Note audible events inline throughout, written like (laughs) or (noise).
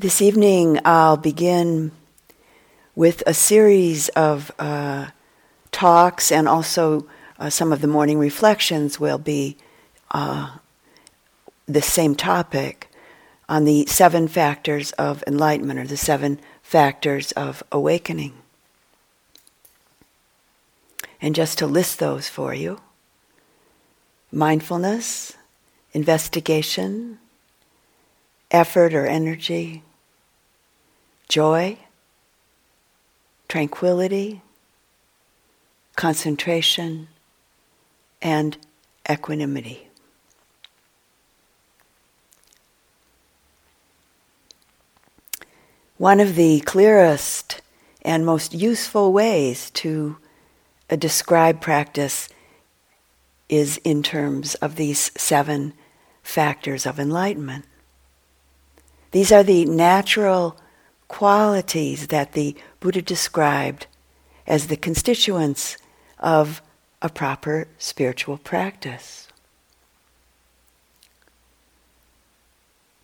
This evening, I'll begin with a series of uh, talks, and also uh, some of the morning reflections will be uh, the same topic on the seven factors of enlightenment or the seven factors of awakening. And just to list those for you mindfulness, investigation, effort or energy joy, tranquility, concentration, and equanimity. One of the clearest and most useful ways to uh, describe practice is in terms of these seven factors of enlightenment. These are the natural qualities that the Buddha described as the constituents of a proper spiritual practice.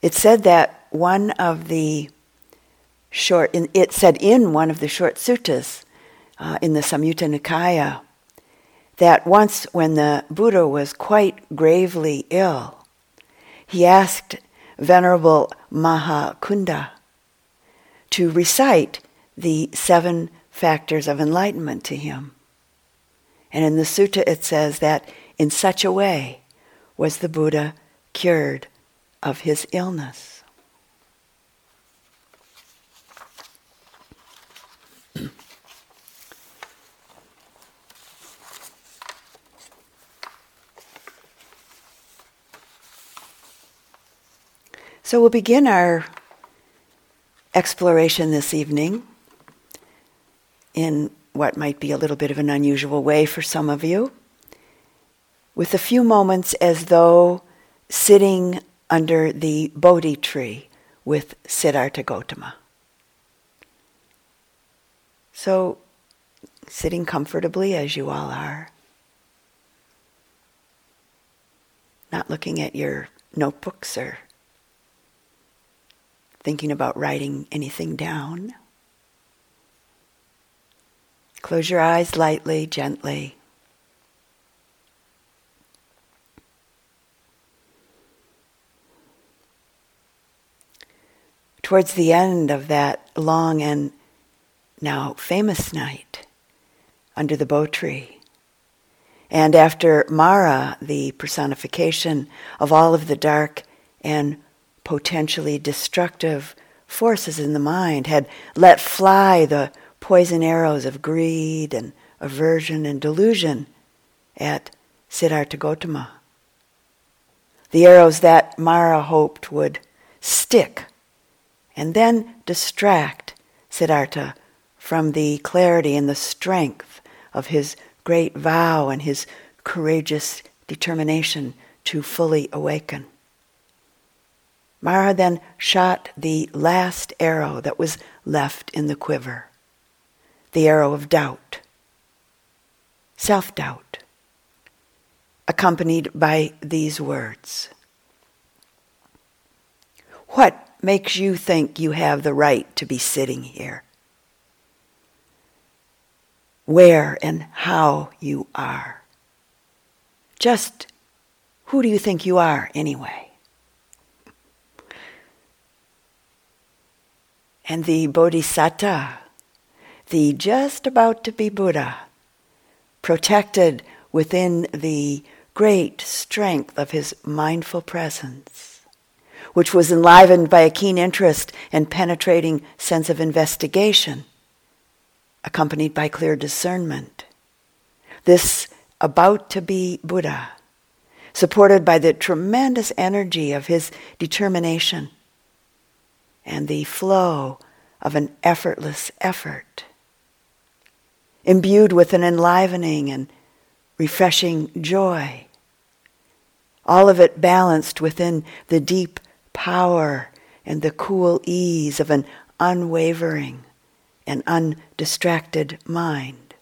It said that one of the short, it said in one of the short suttas uh, in the Samyutta Nikaya that once when the Buddha was quite gravely ill, he asked Venerable Mahakunda to recite the seven factors of enlightenment to him. And in the sutta it says that in such a way was the Buddha cured of his illness. So we'll begin our exploration this evening in what might be a little bit of an unusual way for some of you, with a few moments as though sitting under the Bodhi tree with Siddhartha Gautama. So, sitting comfortably as you all are, not looking at your notebooks or thinking about writing anything down. Close your eyes lightly, gently. Towards the end of that long and now famous night under the bo tree, and after Mara, the personification of all of the dark and potentially destructive forces in the mind, had let fly the poison arrows of greed and aversion and delusion at Siddhartha Gautama. The arrows that Mara hoped would stick and then distract Siddhartha from the clarity and the strength of his great vow and his courageous determination to fully awaken. Mara then shot the last arrow that was left in the quiver the arrow of doubt, self doubt, accompanied by these words What makes you think you have the right to be sitting here? Where and how you are. Just who do you think you are anyway? And the Bodhisatta, the just about to be Buddha, protected within the great strength of his mindful presence, which was enlivened by a keen interest and penetrating sense of investigation, accompanied by clear discernment. This about to be Buddha, supported by the tremendous energy of his determination and the flow of an effortless effort, imbued with an enlivening and refreshing joy. All of it balanced within the deep power and the cool ease of an unwavering and undistracted mind.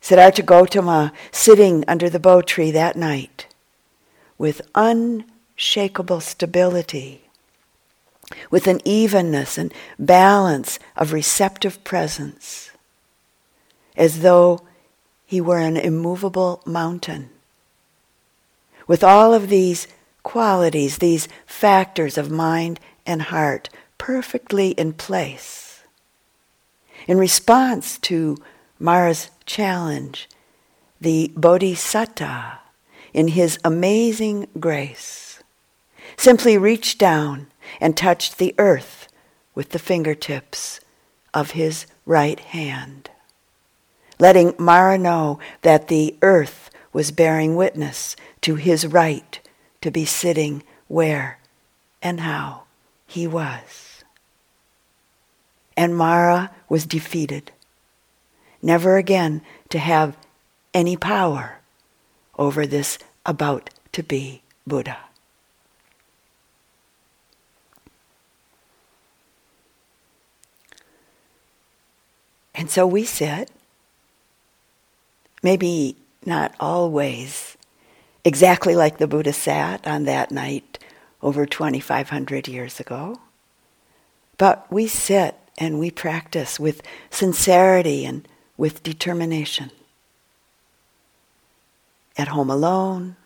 Siddhartha Gautama sitting under the bo tree that night with unshakable stability with an evenness and balance of receptive presence, as though he were an immovable mountain. With all of these qualities, these factors of mind and heart perfectly in place. In response to Mara's challenge, the Bodhisatta, in his amazing grace, simply reached down and touched the earth with the fingertips of his right hand, letting Mara know that the earth was bearing witness to his right to be sitting where and how he was. And Mara was defeated, never again to have any power over this about to be Buddha. And so we sit, maybe not always exactly like the Buddha sat on that night over 2,500 years ago, but we sit and we practice with sincerity and with determination. At home alone,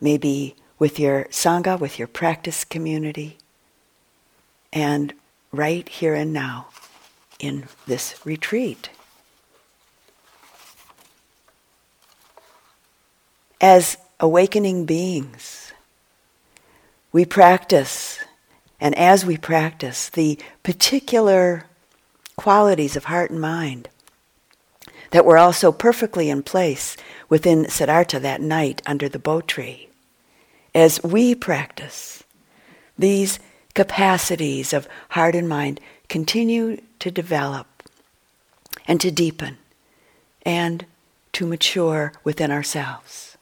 maybe with your Sangha, with your practice community, and right here and now in this retreat. As awakening beings, we practice, and as we practice, the particular qualities of heart and mind that were also perfectly in place within Siddhartha that night under the bo tree. As we practice, these capacities of heart and mind continue to develop and to deepen and to mature within ourselves.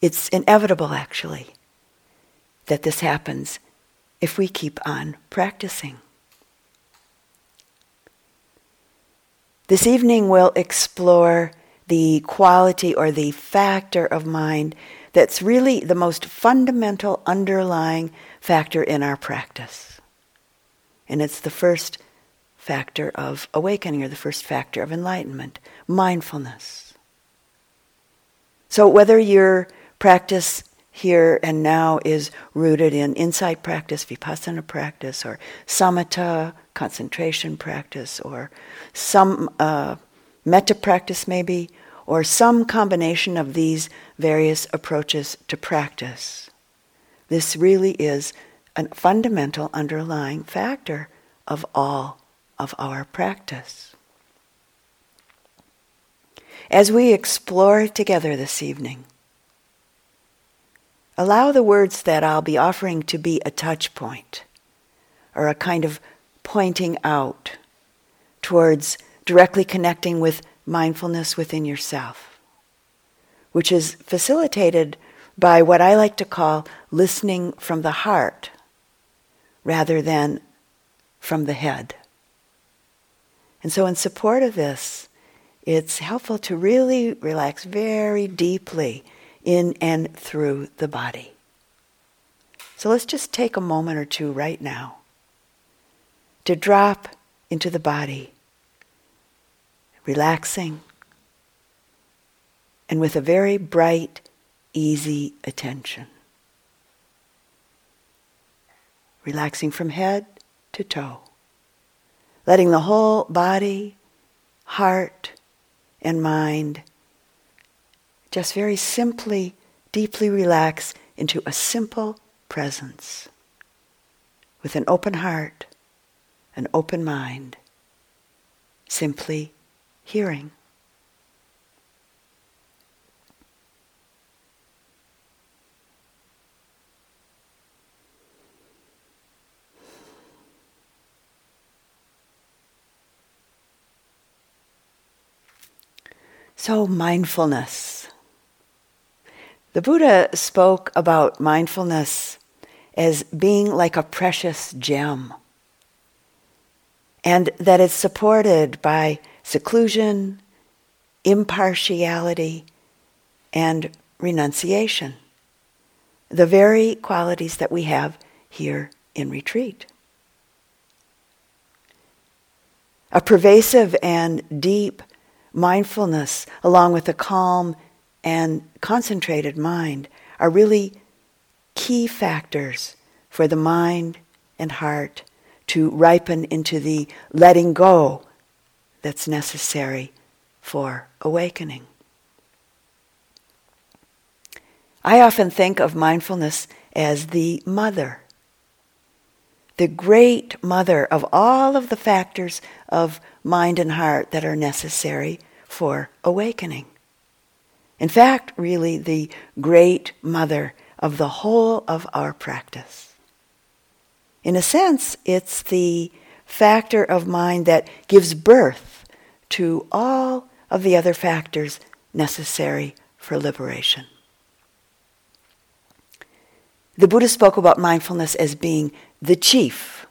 It's inevitable, actually, that this happens if we keep on practicing. This evening we'll explore the quality or the factor of mind that's really the most fundamental underlying factor in our practice. And it's the first factor of awakening or the first factor of enlightenment mindfulness. So, whether your practice here and now is rooted in insight practice, vipassana practice, or samatha, concentration practice, or some uh, metta practice, maybe, or some combination of these various approaches to practice. This really is a fundamental underlying factor of all of our practice. As we explore together this evening, allow the words that I'll be offering to be a touch point or a kind of pointing out towards directly connecting with mindfulness within yourself, which is facilitated by what I like to call listening from the heart rather than from the head. And so, in support of this, it's helpful to really relax very deeply in and through the body. So, let's just take a moment or two right now to drop into the body, relaxing, and with a very bright, easy attention. Relaxing from head to toe, letting the whole body, heart, and mind just very simply, deeply relax into a simple presence with an open heart, an open mind, simply hearing. So, mindfulness. The Buddha spoke about mindfulness as being like a precious gem, and that it's supported by seclusion, impartiality, and renunciation, the very qualities that we have here in retreat. A pervasive and deep mindfulness, along with a calm and concentrated mind, are really key factors for the mind and heart to ripen into the letting go that's necessary for awakening. I often think of mindfulness as the mother the great mother of all of the factors of mind and heart that are necessary for awakening. In fact, really, the great mother of the whole of our practice. In a sense, it's the factor of mind that gives birth to all of the other factors necessary for liberation. The Buddha spoke about mindfulness as being the chief.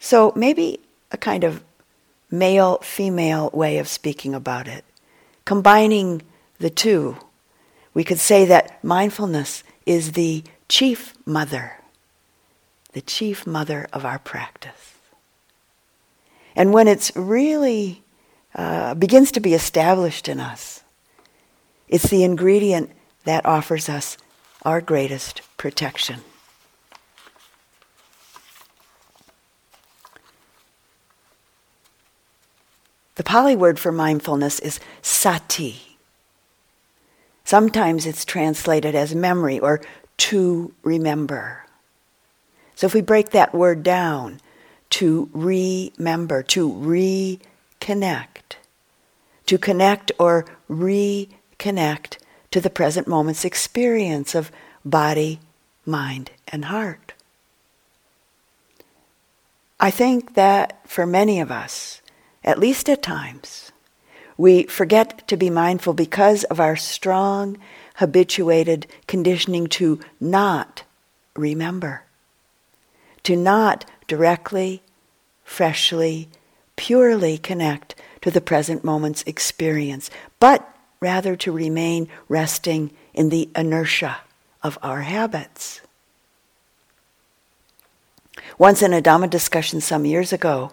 So maybe a kind of male female way of speaking about it. Combining the two, we could say that mindfulness is the chief mother, the chief mother of our practice. And when it's really uh, begins to be established in us, it's the ingredient that offers us our greatest protection. The Pali word for mindfulness is sati. Sometimes it's translated as memory or to remember. So if we break that word down, to remember, to reconnect, to connect or reconnect to the present moment's experience of body, mind, and heart. I think that for many of us, at least at times, we forget to be mindful because of our strong, habituated conditioning to not remember, to not directly, freshly, purely connect to the present moment's experience, but rather to remain resting in the inertia of our habits. Once in a Dhamma discussion some years ago,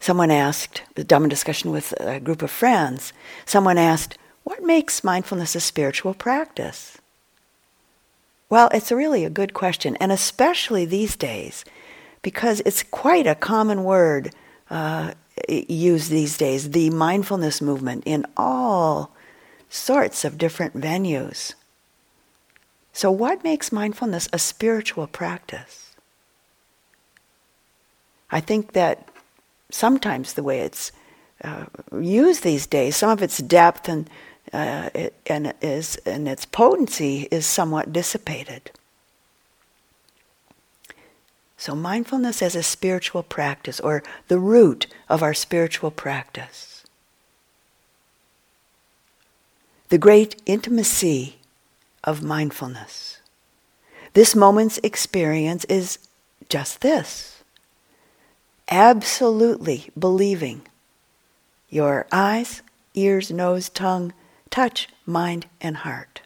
someone asked, the Dhamma discussion with a group of friends, someone asked, What makes mindfulness a spiritual practice? Well, it's really a good question, and especially these days, because it's quite a common word uh, used these days the mindfulness movement in all sorts of different venues. So, what makes mindfulness a spiritual practice? I think that sometimes the way it's uh, used these days, some of its depth and uh, it, and is and its potency is somewhat dissipated. So mindfulness as a spiritual practice, or the root of our spiritual practice, the great intimacy of mindfulness. This moment's experience is just this absolutely believing your eyes, ears, nose, tongue, touch, mind, and heart.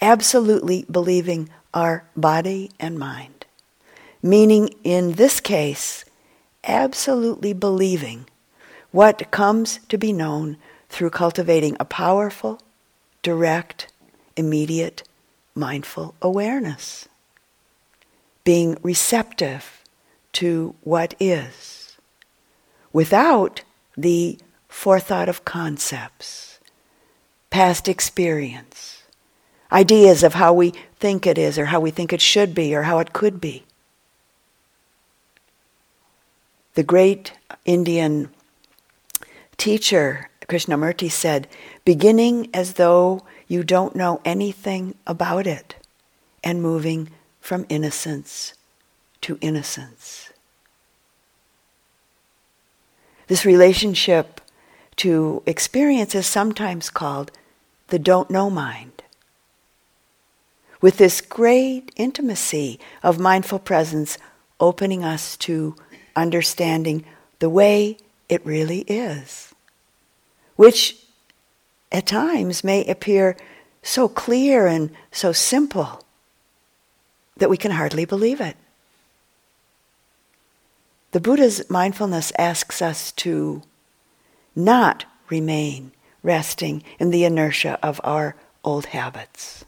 Absolutely believing our body and mind. Meaning, in this case, absolutely believing what comes to be known through cultivating a powerful, direct, immediate mindful awareness, being receptive to what is, without the forethought of concepts, past experience, ideas of how we think it is, or how we think it should be, or how it could be. The great Indian teacher, Krishnamurti, said, beginning as though you don't know anything about it, and moving from innocence to innocence. This relationship to experience is sometimes called the don't know mind. With this great intimacy of mindful presence opening us to understanding the way it really is, which at times may appear so clear and so simple. that we can hardly believe it. The Buddha's mindfulness asks us to not remain resting in the inertia of our old habits,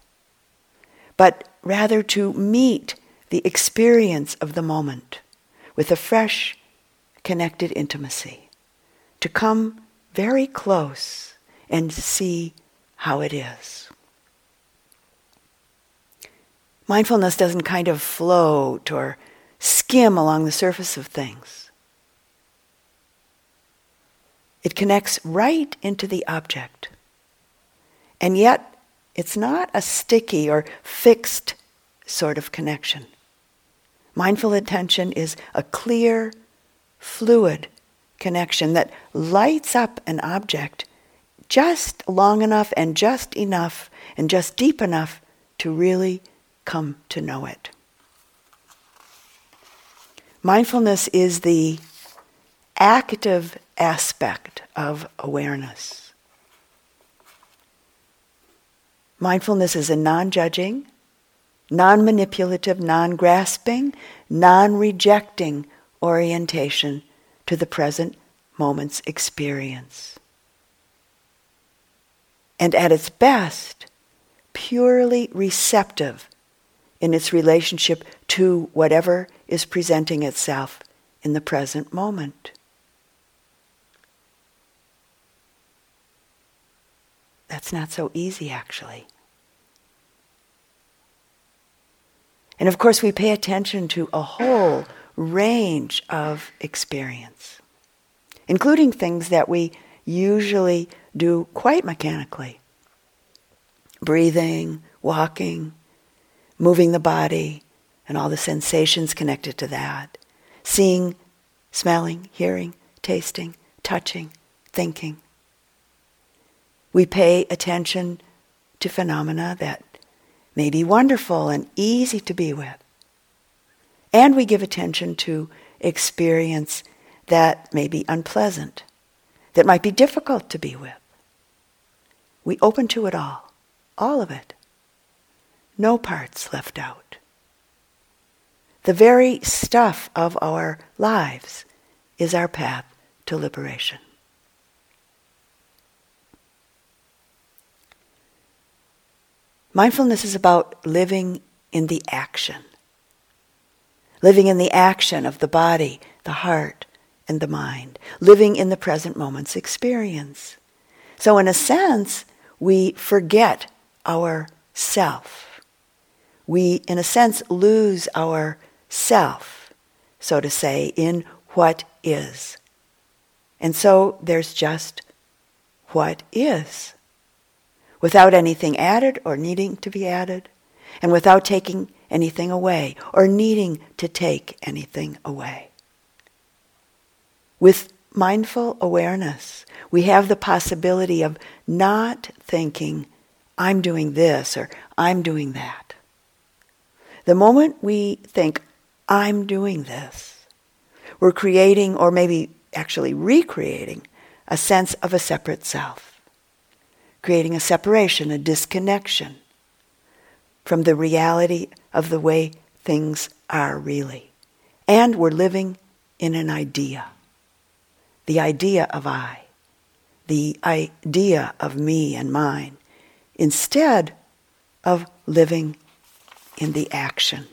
but rather to meet the experience of the moment with a fresh, connected intimacy, to come very close and see how it is. Mindfulness doesn't kind of float or skim along the surface of things. It connects right into the object. And yet, it's not a sticky or fixed sort of connection. Mindful attention is a clear, fluid connection that lights up an object just long enough and just enough and just deep enough to really come to know it. Mindfulness is the active aspect of awareness. Mindfulness is a non judging, non manipulative, non grasping, non rejecting orientation to the present moment's experience. And at its best, purely receptive in its relationship to whatever is presenting itself in the present moment. That's not so easy, actually. And of course, we pay attention to a whole range of experience, including things that we usually do quite mechanically breathing, walking, moving the body, and all the sensations connected to that. Seeing, smelling, hearing, tasting, touching, thinking. We pay attention to phenomena that may be wonderful and easy to be with. And we give attention to experience that may be unpleasant, that might be difficult to be with. We open to it all, all of it. No parts left out. The very stuff of our lives is our path to liberation. Mindfulness is about living in the action. Living in the action of the body, the heart, and the mind. Living in the present moment's experience. So, in a sense, we forget our self. We, in a sense, lose our self, so to say, in what is. And so there's just what is without anything added or needing to be added, and without taking anything away or needing to take anything away. With mindful awareness, we have the possibility of not thinking, I'm doing this or I'm doing that. The moment we think, I'm doing this, we're creating or maybe actually recreating a sense of a separate self creating a separation, a disconnection from the reality of the way things are really. And we're living in an idea the idea of I, the idea of me and mine, instead of living in the action.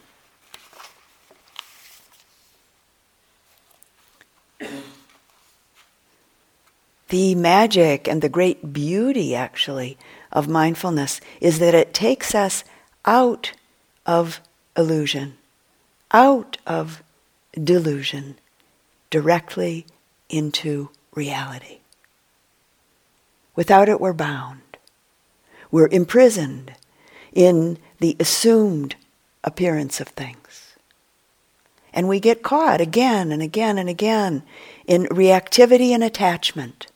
The magic and the great beauty, actually, of mindfulness is that it takes us out of illusion, out of delusion, directly into reality. Without it, we're bound. We're imprisoned in the assumed appearance of things. And we get caught again and again and again in reactivity and attachment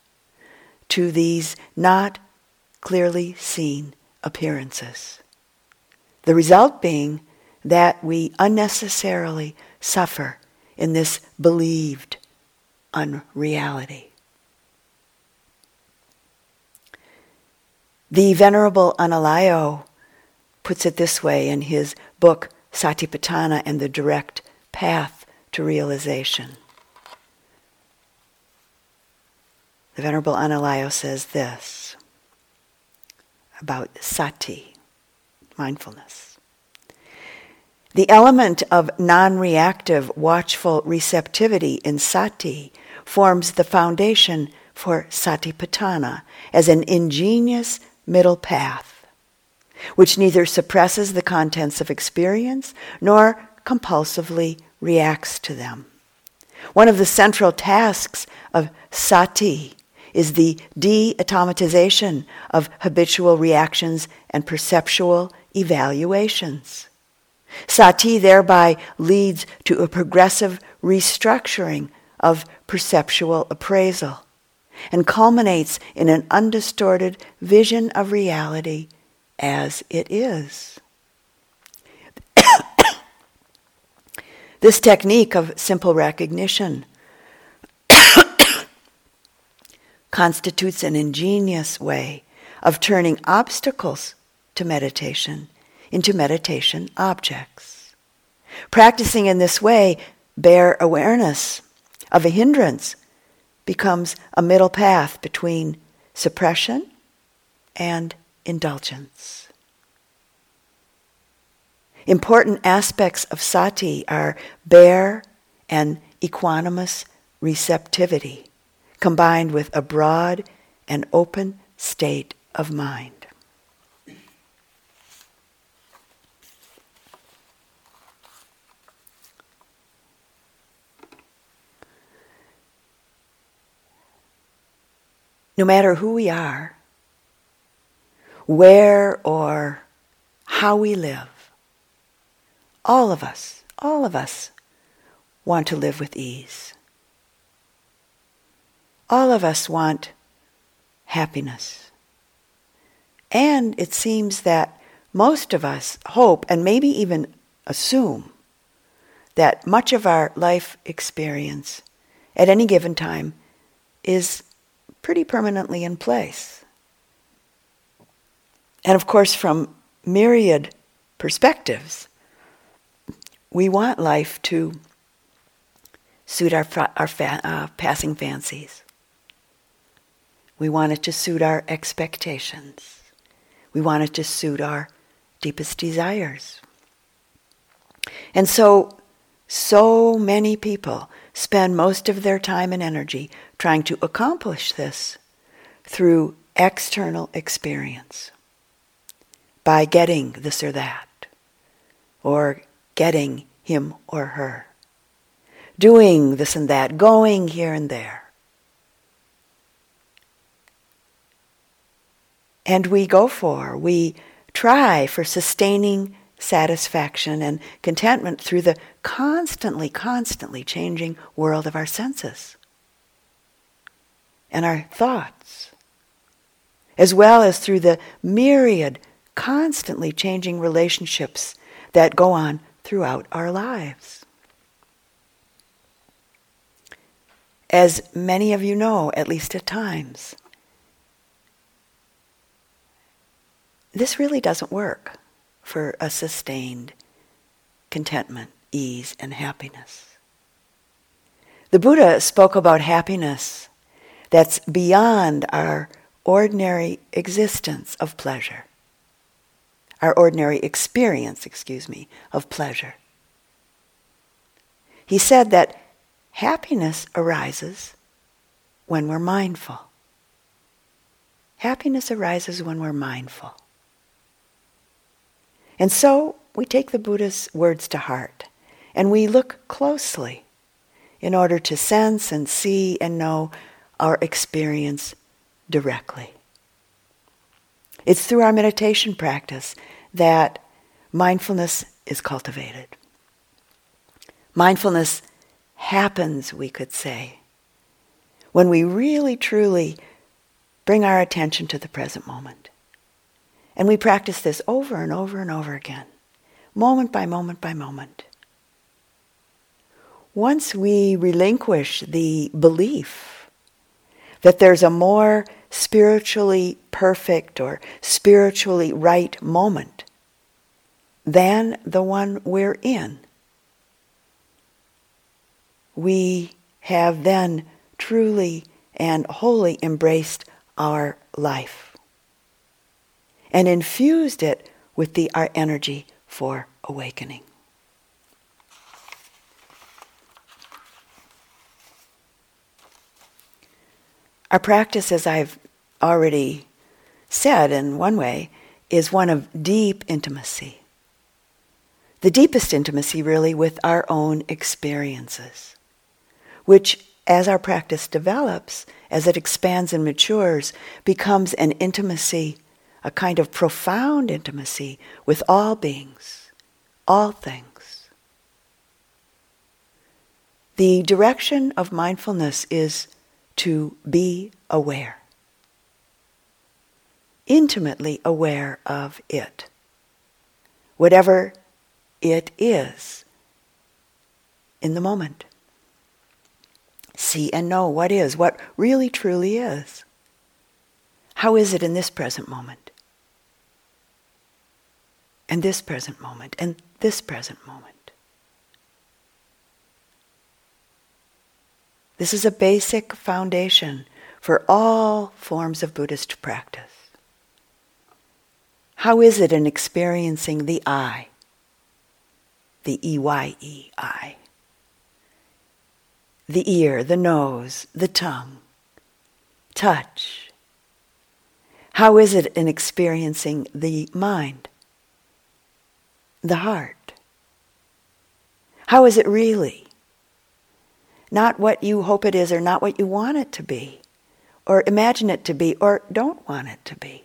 to these not clearly seen appearances. The result being that we unnecessarily suffer in this believed unreality. The Venerable Analayo puts it this way in his book, satipatthana and the direct path to realization. The Venerable Analayo says this about sati, mindfulness. The element of non reactive, watchful receptivity in sati forms the foundation for satipatthana as an ingenious middle path, which neither suppresses the contents of experience nor compulsively reacts to them. One of the central tasks of sati is the de automatization of habitual reactions and perceptual evaluations. Sati thereby leads to a progressive restructuring of perceptual appraisal and culminates in an undistorted vision of reality as it is. (coughs) this technique of simple recognition (coughs) constitutes an ingenious way of turning obstacles to meditation into meditation objects. Practicing in this way, bare awareness of a hindrance becomes a middle path between suppression and indulgence. Important aspects of sati are bare and equanimous receptivity combined with a broad and open state of mind. No matter who we are, where or how we live, all of us, all of us want to live with ease. All of us want happiness. And it seems that most of us hope and maybe even assume that much of our life experience at any given time is pretty permanently in place. And of course, from myriad perspectives, we want life to suit our, our fa- uh, passing fancies. We want it to suit our expectations. We want it to suit our deepest desires. And so, so many people spend most of their time and energy trying to accomplish this through external experience by getting this or that, or getting him or her, doing this and that, going here and there. And we go for, we try for sustaining satisfaction and contentment through the constantly, constantly changing world of our senses and our thoughts, as well as through the myriad, constantly changing relationships that go on throughout our lives. As many of you know, at least at times, this really doesn't work for a sustained contentment, ease, and happiness. The Buddha spoke about happiness that's beyond our ordinary existence of pleasure, our ordinary experience, excuse me, of pleasure. He said that happiness arises when we're mindful. Happiness arises when we're mindful. And so we take the Buddha's words to heart and we look closely in order to sense and see and know our experience directly. It's through our meditation practice that mindfulness is cultivated. Mindfulness happens, we could say, when we really truly bring our attention to the present moment. And we practice this over and over and over again, moment by moment by moment. Once we relinquish the belief that there's a more spiritually perfect or spiritually right moment than the one we're in. We have then truly and wholly embraced our life and infused it with the, our energy for awakening. Our practice, as I've already said in one way, is one of deep intimacy. The deepest intimacy, really, with our own experiences, which, as our practice develops, as it expands and matures, becomes an intimacy, a kind of profound intimacy with all beings, all things. The direction of mindfulness is to be aware, intimately aware of it, whatever it is in the moment. See and know what is, what really truly is. How is it in this present moment? And this present moment, and this present moment. This is a basic foundation for all forms of Buddhist practice. How is it in experiencing the I, the E-Y-E, I? The ear, the nose, the tongue, touch. How is it in experiencing the mind, the heart? How is it really? not what you hope it is or not what you want it to be, or imagine it to be, or don't want it to be.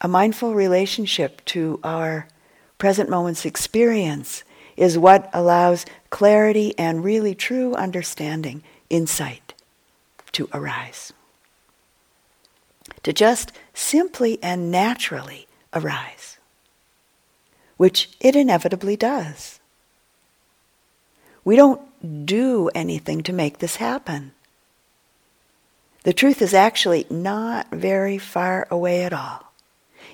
A mindful relationship to our present moment's experience is what allows clarity and really true understanding, insight to arise. To just simply and naturally arise which it inevitably does. We don't do anything to make this happen. The truth is actually not very far away at all.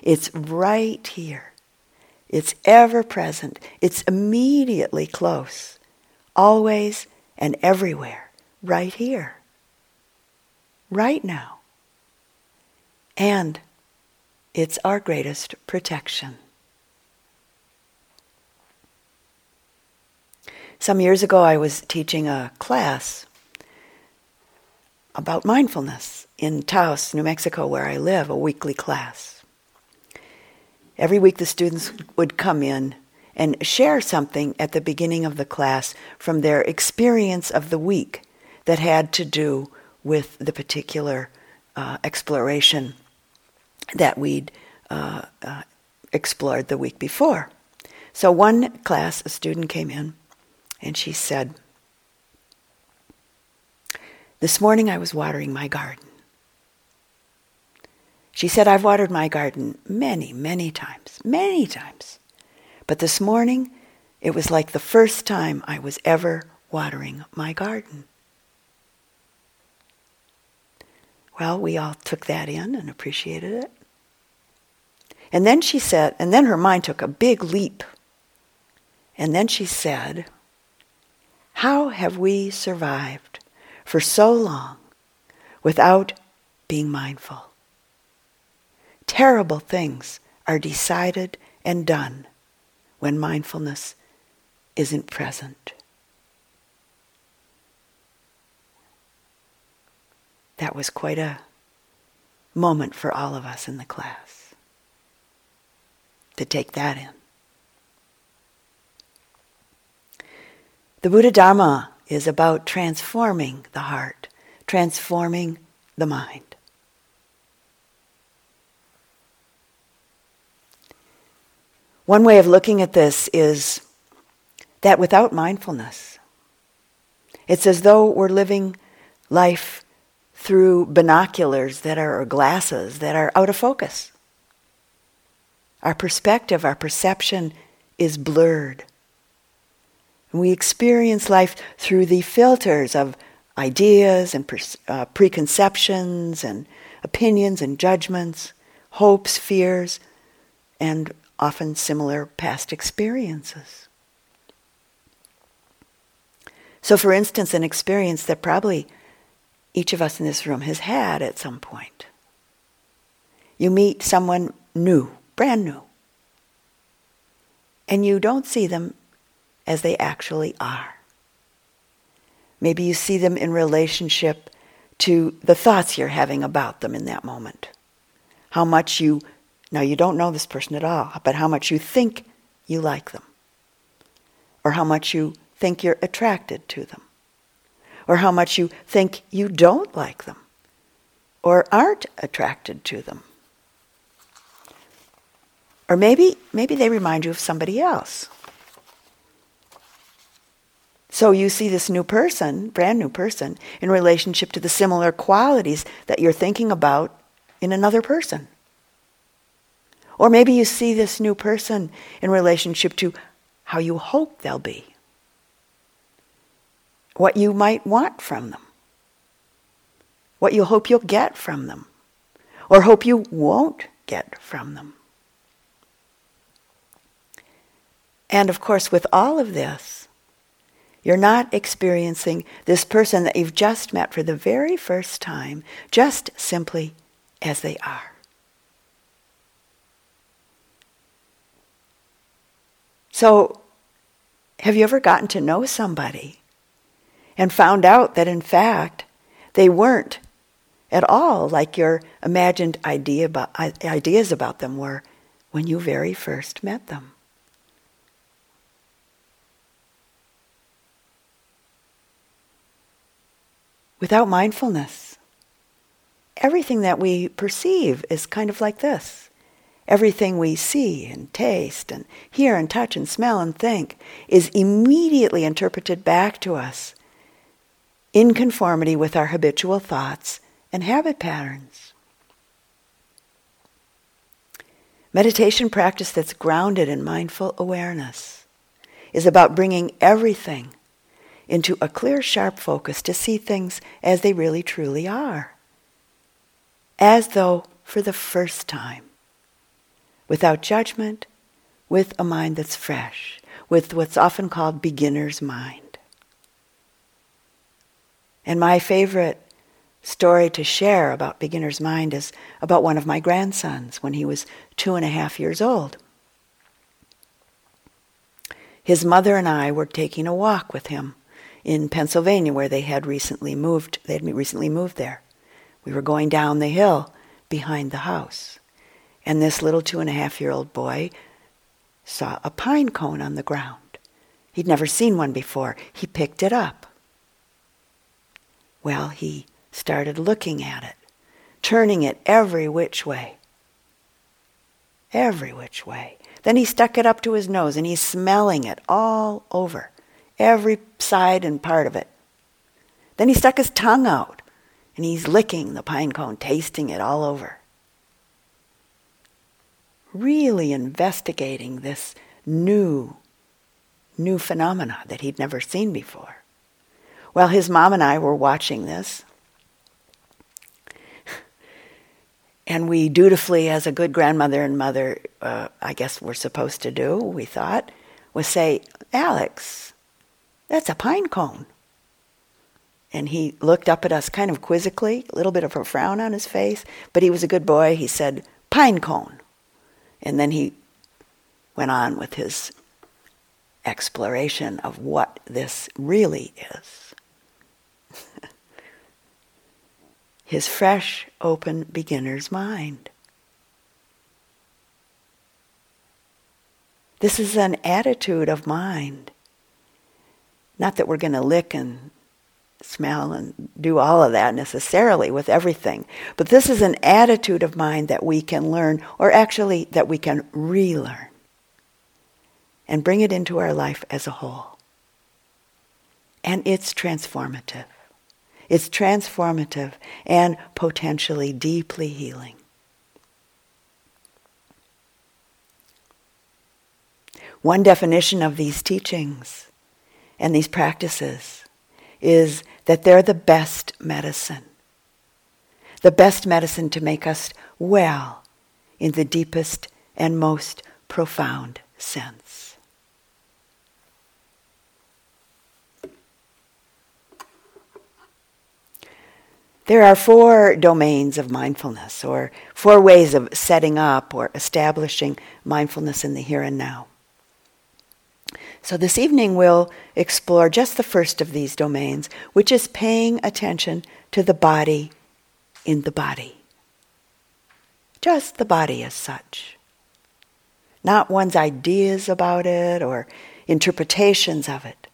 It's right here. It's ever present. It's immediately close. Always and everywhere. Right here. Right now. And it's our greatest protection. Some years ago, I was teaching a class about mindfulness in Taos, New Mexico, where I live, a weekly class. Every week, the students would come in and share something at the beginning of the class from their experience of the week that had to do with the particular uh, exploration that we'd uh, uh, explored the week before. So, one class, a student came in and she said, This morning I was watering my garden. She said, I've watered my garden many, many times, many times. But this morning, it was like the first time I was ever watering my garden. Well, we all took that in and appreciated it. And then she said, and then her mind took a big leap. And then she said, how have we survived for so long without being mindful? Terrible things are decided and done when mindfulness isn't present. That was quite a moment for all of us in the class to take that in. The Buddha Dharma is about transforming the heart, transforming the mind. One way of looking at this is that without mindfulness, it's as though we're living life through binoculars that are, or glasses that are out of focus. Our perspective, our perception is blurred. We experience life through the filters of ideas and uh, preconceptions and opinions and judgments, hopes, fears, and often similar past experiences. So, for instance, an experience that probably each of us in this room has had at some point. You meet someone new, brand new, and you don't see them as they actually are. Maybe you see them in relationship to the thoughts you're having about them in that moment. How much you, now you don't know this person at all, but how much you think you like them. Or how much you think you're attracted to them. Or how much you think you don't like them. Or aren't attracted to them. Or maybe, maybe they remind you of somebody else. So you see this new person, brand new person, in relationship to the similar qualities that you're thinking about in another person. Or maybe you see this new person in relationship to how you hope they'll be, what you might want from them, what you hope you'll get from them, or hope you won't get from them. And of course, with all of this, you're not experiencing this person that you've just met for the very first time just simply as they are. So, have you ever gotten to know somebody and found out that in fact they weren't at all like your imagined idea about, ideas about them were when you very first met them? without mindfulness. Everything that we perceive is kind of like this. Everything we see and taste and hear and touch and smell and think is immediately interpreted back to us in conformity with our habitual thoughts and habit patterns. Meditation practice that's grounded in mindful awareness is about bringing everything into a clear, sharp focus to see things as they really truly are. As though for the first time, without judgment, with a mind that's fresh, with what's often called beginner's mind. And my favorite story to share about beginner's mind is about one of my grandsons when he was two and a half years old. His mother and I were taking a walk with him in Pennsylvania where they had recently moved. They had recently moved there. We were going down the hill behind the house. And this little two and a half year old boy saw a pine cone on the ground. He'd never seen one before. He picked it up. Well, he started looking at it, turning it every which way. Every which way. Then he stuck it up to his nose and he's smelling it all over every side and part of it. Then he stuck his tongue out and he's licking the pine cone, tasting it all over. Really investigating this new, new phenomena that he'd never seen before. Well, his mom and I were watching this. And we dutifully, as a good grandmother and mother, uh, I guess we're supposed to do, we thought, was say, Alex, that's a pine cone. And he looked up at us kind of quizzically, a little bit of a frown on his face, but he was a good boy. He said, Pine cone. And then he went on with his exploration of what this really is. His fresh, open beginner's mind. This is an attitude of mind not that we're going to lick and smell and do all of that necessarily with everything, but this is an attitude of mind that we can learn, or actually that we can relearn, and bring it into our life as a whole. And it's transformative. It's transformative and potentially deeply healing. One definition of these teachings and these practices is that they're the best medicine. The best medicine to make us well in the deepest and most profound sense. There are four domains of mindfulness, or four ways of setting up or establishing mindfulness in the here and now. So, this evening we'll explore just the first of these domains, which is paying attention to the body in the body. Just the body as such. Not one's ideas about it or interpretations of it.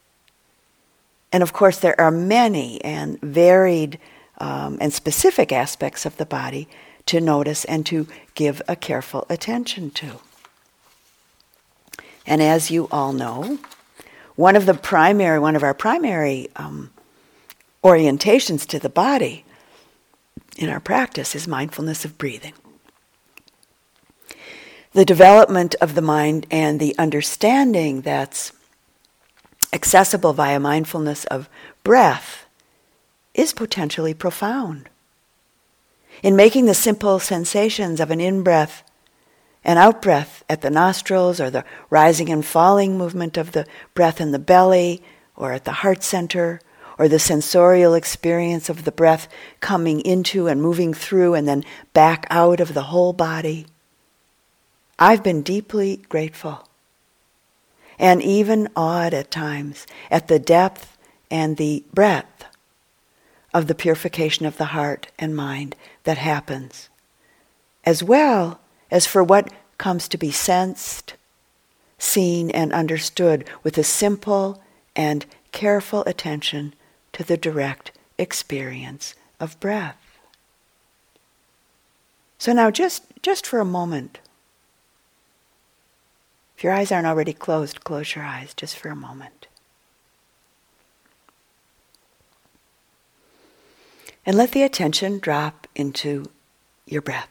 And of course, there are many and varied um, and specific aspects of the body to notice and to give a careful attention to. And as you all know, one of the primary, one of our primary um, orientations to the body in our practice is mindfulness of breathing. The development of the mind and the understanding that's accessible via mindfulness of breath is potentially profound. In making the simple sensations of an in breath and out breath at the nostrils, or the rising and falling movement of the breath in the belly, or at the heart center, or the sensorial experience of the breath coming into and moving through and then back out of the whole body. I've been deeply grateful and even awed at times at the depth and the breadth of the purification of the heart and mind that happens, as well as for what comes to be sensed, seen, and understood with a simple and careful attention to the direct experience of breath. So now just, just for a moment, if your eyes aren't already closed, close your eyes just for a moment. And let the attention drop into your breath.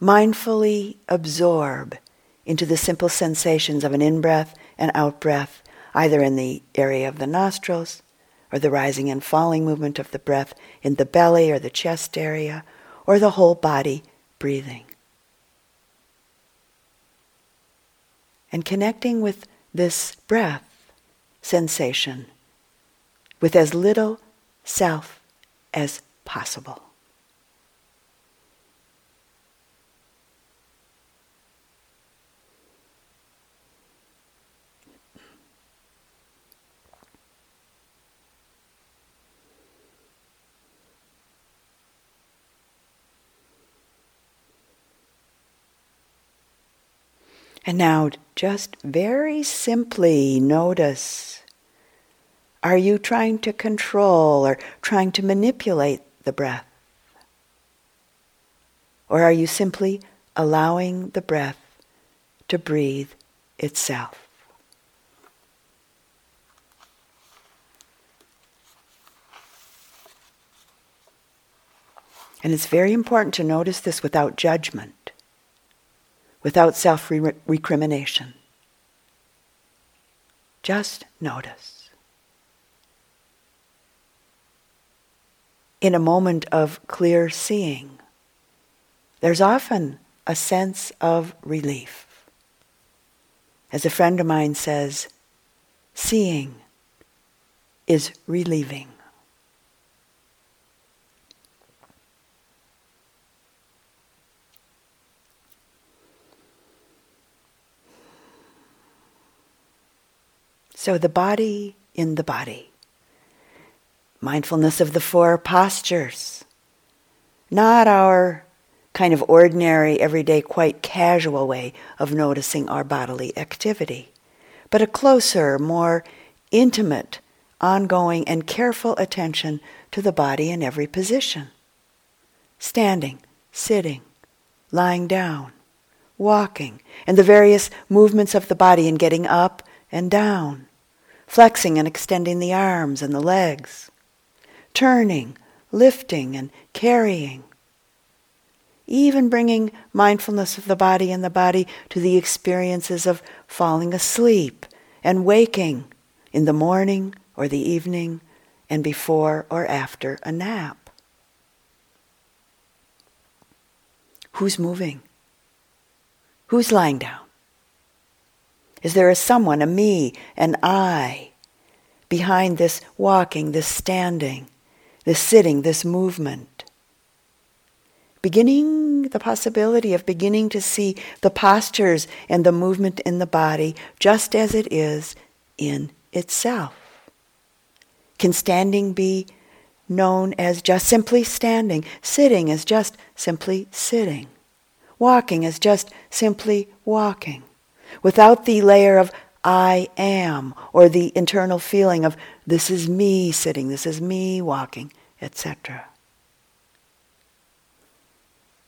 Mindfully absorb into the simple sensations of an in breath and out breath, either in the area of the nostrils or the rising and falling movement of the breath in the belly or the chest area, or the whole body breathing. And connecting with this breath sensation with as little self as possible. And now, just very simply notice are you trying to control or trying to manipulate the breath? Or are you simply allowing the breath to breathe itself? And it's very important to notice this without judgment, without self recrimination. Just notice. In a moment of clear seeing, there's often a sense of relief. As a friend of mine says, seeing is relieving. So the body in the body mindfulness of the four postures, not our kind of ordinary, everyday, quite casual way of noticing our bodily activity, but a closer, more intimate, ongoing, and careful attention to the body in every position. Standing, sitting, lying down, walking, and the various movements of the body in getting up and down, flexing and extending the arms and the legs turning, lifting, and carrying. Even bringing mindfulness of the body and the body to the experiences of falling asleep and waking in the morning or the evening and before or after a nap. Who's moving? Who's lying down? Is there a someone, a me, an I, behind this walking, this standing, this sitting, this movement? Beginning the possibility of beginning to see the postures and the movement in the body just as it is in itself. Can standing be known as just simply standing, sitting as just simply sitting, walking as just simply walking, without the layer of I am or the internal feeling of this is me sitting, this is me walking, etc.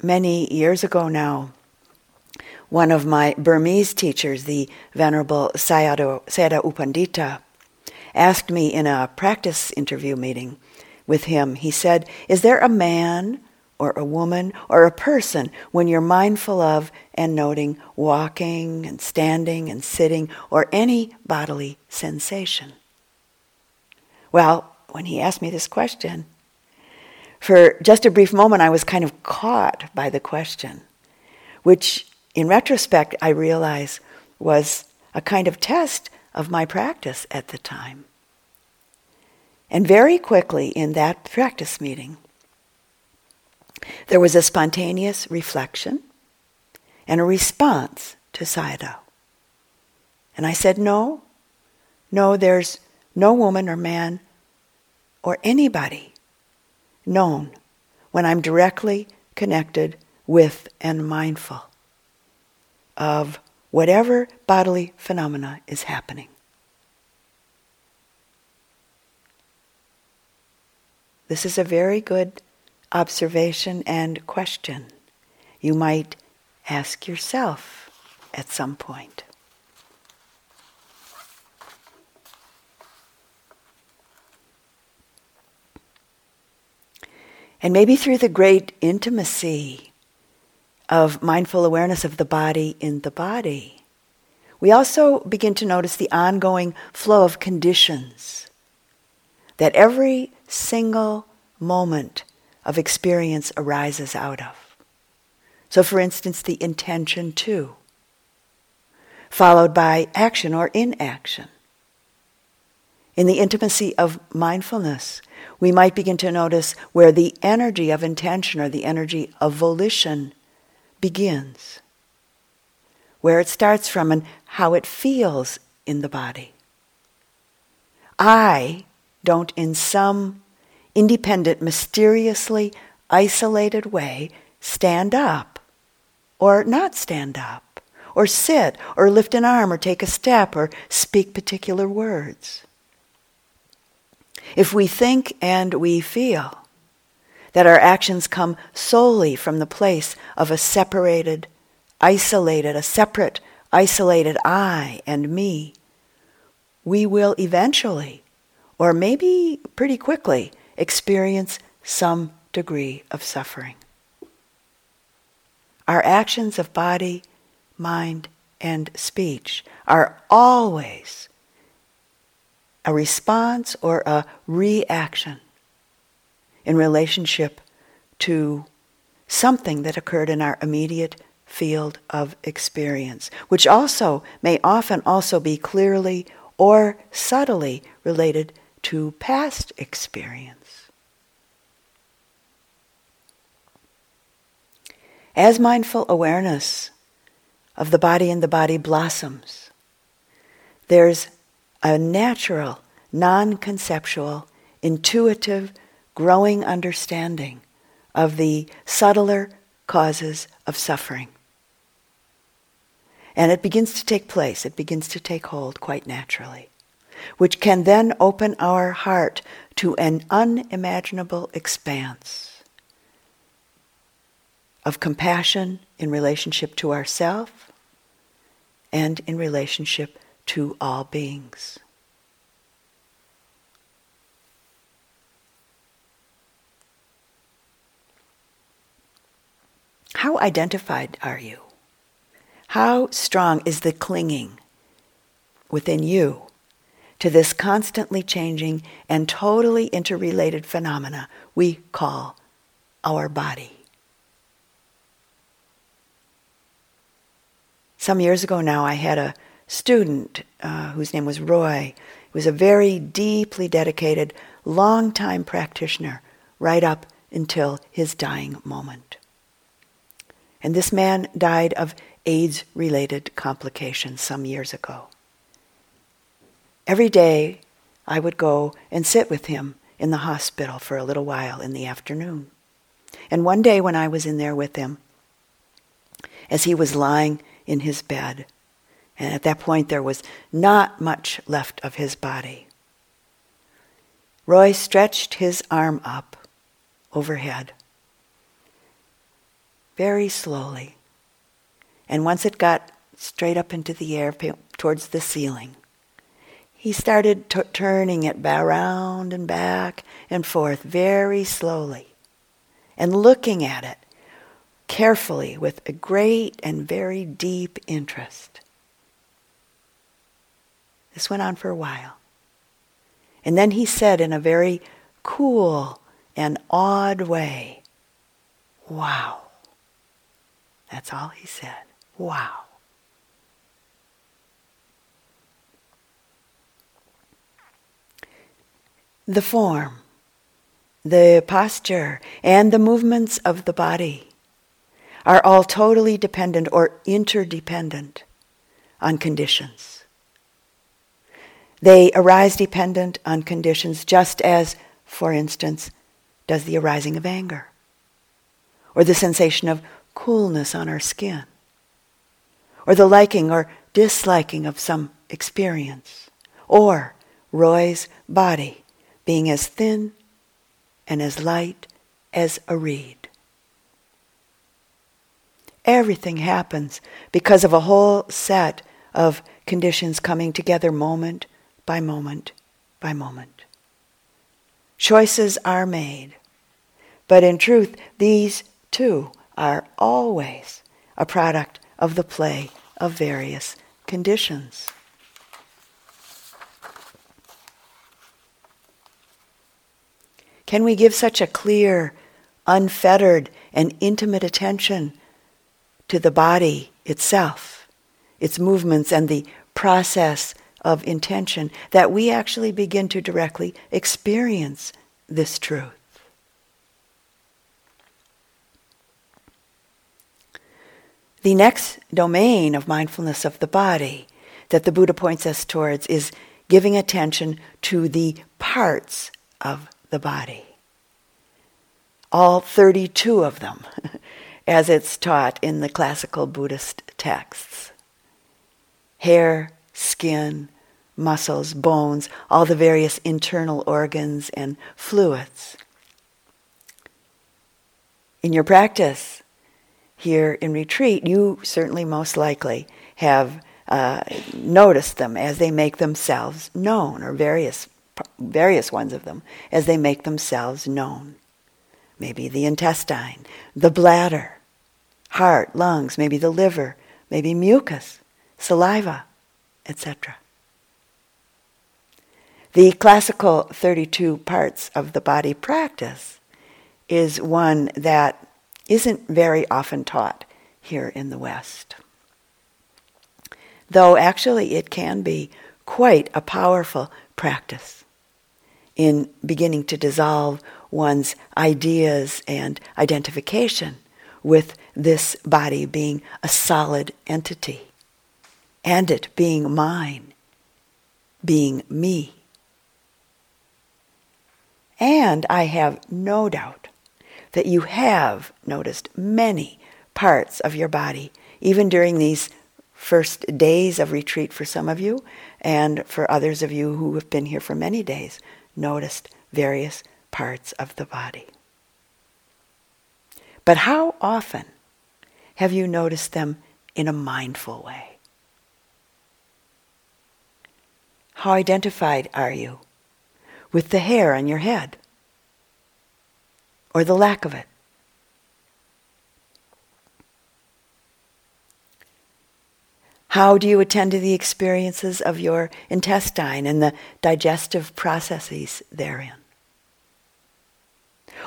Many years ago now, one of my Burmese teachers, the Venerable Sayadaw, Sayadaw U Pandita, asked me in a practice interview meeting with him. He said, Is there a man or a woman or a person when you're mindful of and noting walking and standing and sitting or any bodily sensation? Well, when he asked me this question, for just a brief moment I was kind of caught by the question, which in retrospect I realize was a kind of test of my practice at the time. And very quickly in that practice meeting, there was a spontaneous reflection and a response to Sayadaw. And I said, No, no, there's no woman or man or anybody known when I'm directly connected with and mindful of whatever bodily phenomena is happening. This is a very good observation and question you might ask yourself at some point. And maybe through the great intimacy of mindful awareness of the body in the body, we also begin to notice the ongoing flow of conditions that every single moment of experience arises out of. So, for instance, the intention to, followed by action or inaction. In the intimacy of mindfulness, we might begin to notice where the energy of intention or the energy of volition begins, where it starts from and how it feels in the body. I don't, in some independent, mysteriously isolated way, stand up or not stand up, or sit, or lift an arm, or take a step, or speak particular words. If we think and we feel that our actions come solely from the place of a separated, isolated, a separate, isolated I and me, we will eventually or maybe pretty quickly experience some degree of suffering. Our actions of body, mind, and speech are always a response or a reaction in relationship to something that occurred in our immediate field of experience, which also may often also be clearly or subtly related to past experience. As mindful awareness of the body and the body blossoms, there's a natural, non conceptual, intuitive, growing understanding of the subtler causes of suffering. And it begins to take place, it begins to take hold quite naturally which can then open our heart to an unimaginable expanse of compassion in relationship to ourself and in relationship to all beings. How identified are you? How strong is the clinging within you to this constantly changing and totally interrelated phenomena we call our body. Some years ago now, I had a student uh, whose name was Roy. He was a very deeply dedicated, long-time practitioner, right up until his dying moment. And this man died of AIDS related complications some years ago. Every day I would go and sit with him in the hospital for a little while in the afternoon. And one day when I was in there with him, as he was lying in his bed, and at that point there was not much left of his body, Roy stretched his arm up overhead very slowly. And once it got straight up into the air towards the ceiling, he started t- turning it around and back and forth very slowly and looking at it carefully with a great and very deep interest. This went on for a while. And then he said in a very cool and awed way, Wow. That's all he said. Wow. The form, the posture, and the movements of the body are all totally dependent or interdependent on conditions. They arise dependent on conditions, just as, for instance, does the arising of anger, or the sensation of coolness on our skin, or the liking or disliking of some experience, or Roy's body being as thin and as light as a reed. Everything happens because of a whole set of conditions coming together moment by moment by moment. Choices are made, but in truth, these too are always a product of the play of various conditions. Can we give such a clear, unfettered, and intimate attention to the body itself, its movements, and the process of intention that we actually begin to directly experience this truth? The next domain of mindfulness of the body that the Buddha points us towards is giving attention to the parts of the body. All 32 of them, (laughs) as it's taught in the classical Buddhist texts. Hair, skin, muscles, bones, all the various internal organs and fluids. In your practice, here in retreat, you certainly most likely have uh, noticed them as they make themselves known, or various various ones of them as they make themselves known. Maybe the intestine, the bladder, heart, lungs, maybe the liver, maybe mucus, saliva, etc. The classical 32 parts of the body practice is one that isn't very often taught here in the West. Though actually it can be quite a powerful practice in beginning to dissolve one's ideas and identification with this body being a solid entity and it being mine, being me. And I have no doubt that you have noticed many parts of your body, even during these first days of retreat for some of you, and for others of you who have been here for many days, noticed various parts of the body. But how often have you noticed them in a mindful way? How identified are you with the hair on your head? or the lack of it. How do you attend to the experiences of your intestine and the digestive processes therein?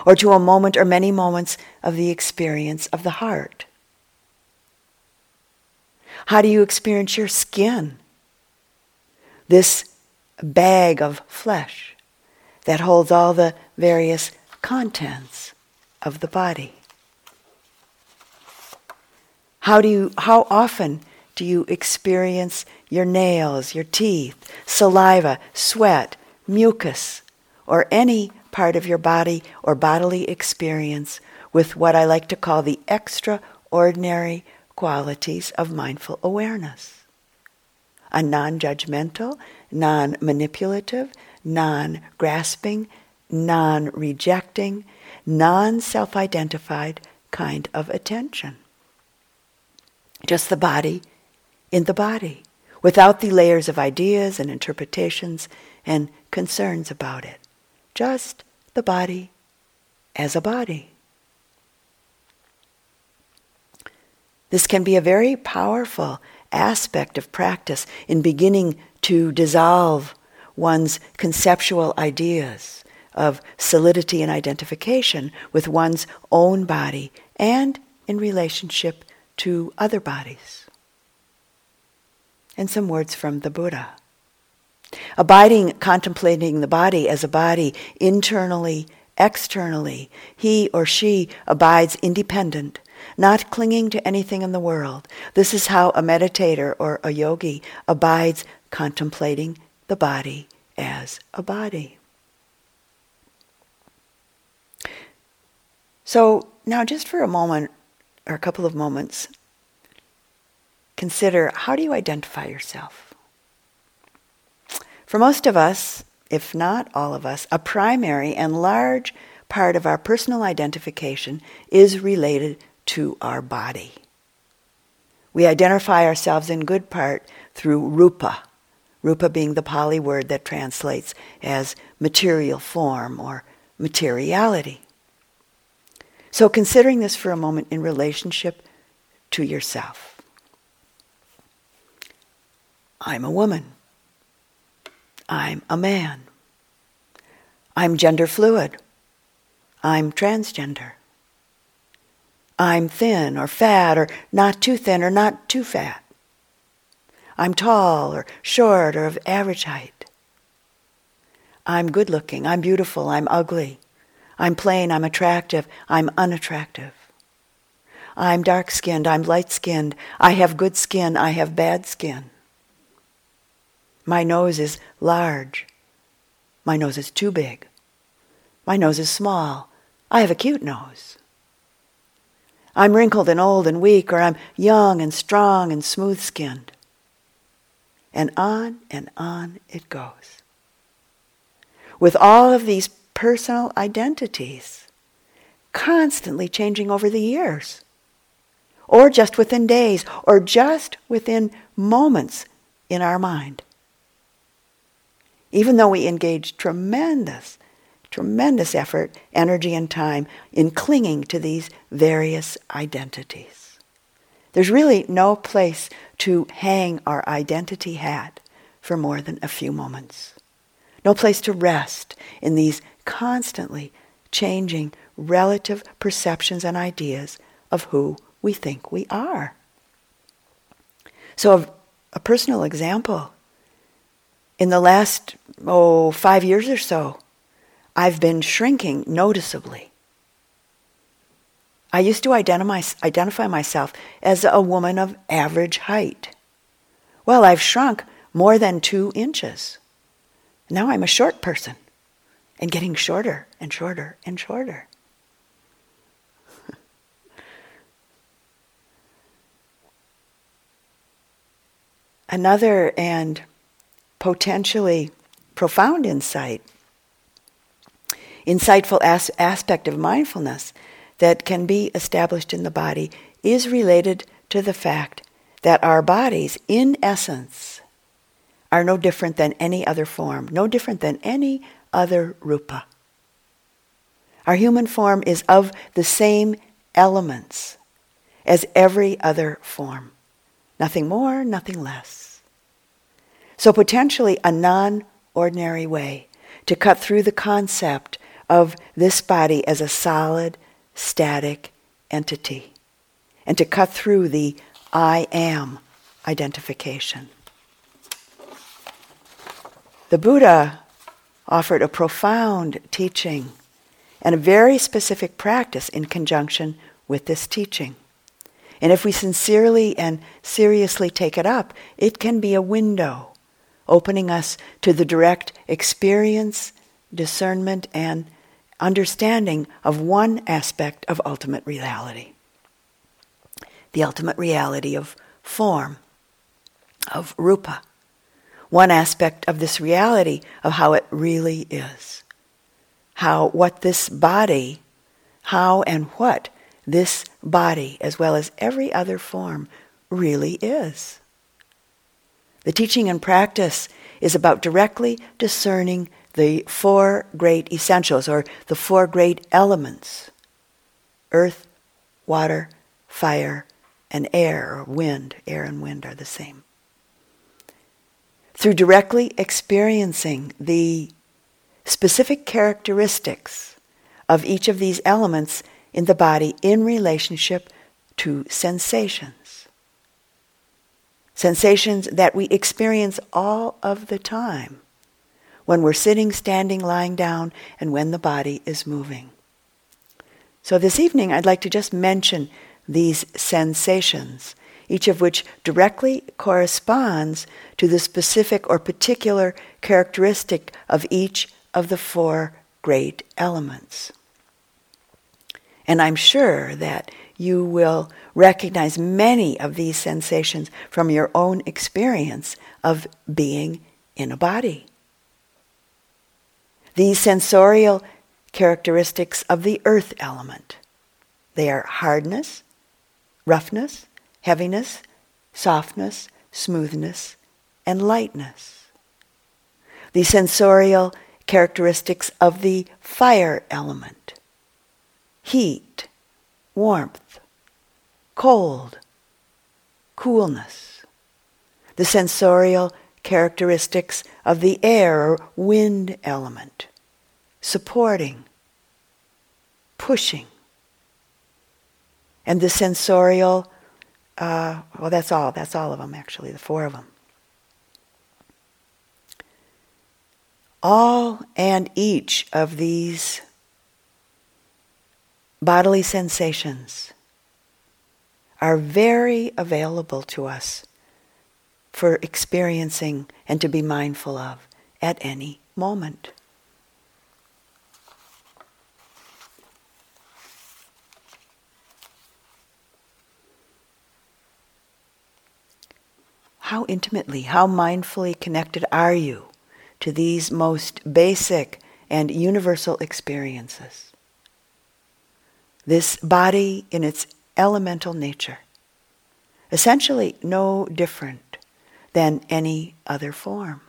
Or to a moment or many moments of the experience of the heart? How do you experience your skin? This bag of flesh that holds all the various contents of the body. How do you how often do you experience your nails, your teeth, saliva, sweat, mucus, or any part of your body or bodily experience with what I like to call the extraordinary qualities of mindful awareness? A non judgmental, non manipulative, non grasping, non rejecting, non self identified kind of attention. Just the body in the body, without the layers of ideas and interpretations and concerns about it. Just the body as a body. This can be a very powerful aspect of practice in beginning to dissolve one's conceptual ideas of solidity and identification with one's own body and in relationship to other bodies and some words from the Buddha. Abiding, contemplating the body as a body internally, externally, he or she abides independent, not clinging to anything in the world. This is how a meditator or a yogi abides contemplating the body as a body. So, now just for a moment, or a couple of moments, consider how do you identify yourself? For most of us, if not all of us, a primary and large part of our personal identification is related to our body. We identify ourselves in good part through rupa, rupa being the Pali word that translates as material form or materiality. So, considering this for a moment in relationship to yourself. I'm a woman. I'm a man. I'm gender fluid. I'm transgender. I'm thin or fat or not too thin or not too fat. I'm tall or short or of average height. I'm good looking. I'm beautiful. I'm ugly. I'm plain. I'm attractive. I'm unattractive. I'm dark skinned. I'm light skinned. I have good skin. I have bad skin. My nose is large. My nose is too big. My nose is small. I have a cute nose. I'm wrinkled and old and weak, or I'm young and strong and smooth skinned. And on and on it goes. With all of these personal identities constantly changing over the years, or just within days, or just within moments in our mind even though we engage tremendous, tremendous effort, energy, and time in clinging to these various identities. There's really no place to hang our identity hat for more than a few moments. No place to rest in these constantly changing relative perceptions and ideas of who we think we are. So, a personal example in the last, oh, five years or so, I've been shrinking noticeably. I used to identify, identify myself as a woman of average height. Well, I've shrunk more than two inches. Now I'm a short person and getting shorter and shorter and shorter. (laughs) Another and potentially profound insight, insightful as- aspect of mindfulness that can be established in the body is related to the fact that our bodies, in essence, are no different than any other form, no different than any other rupa. Our human form is of the same elements as every other form. Nothing more, nothing less. So, potentially, a non ordinary way to cut through the concept of this body as a solid, static entity, and to cut through the I am identification. The Buddha offered a profound teaching and a very specific practice in conjunction with this teaching. And if we sincerely and seriously take it up, it can be a window opening us to the direct experience, discernment, and understanding of one aspect of ultimate reality the ultimate reality of form, of rupa. One aspect of this reality of how it really is. How, what this body, how and what this body, as well as every other form, really is. The teaching and practice is about directly discerning the four great essentials, or the four great elements earth, water, fire, and air, or wind. Air and wind are the same. Through directly experiencing the specific characteristics of each of these elements in the body in relationship to sensations. Sensations that we experience all of the time when we're sitting, standing, lying down, and when the body is moving. So this evening, I'd like to just mention these sensations, each of which directly corresponds to the specific or particular characteristic of each of the four great elements. And I'm sure that you will recognize many of these sensations from your own experience of being in a body. These sensorial characteristics of the earth element. They are hardness, roughness, heaviness, softness, smoothness, and lightness. The sensorial characteristics of the fire element heat, warmth, cold, coolness. The sensorial characteristics of the air or wind element supporting, pushing, and the sensorial, uh, well, that's all. That's all of them, actually, the four of them. All and each of these bodily sensations are very available to us for experiencing and to be mindful of at any moment. How intimately, how mindfully connected are you to these most basic and universal experiences? This body in its elemental nature, essentially no different than any other form.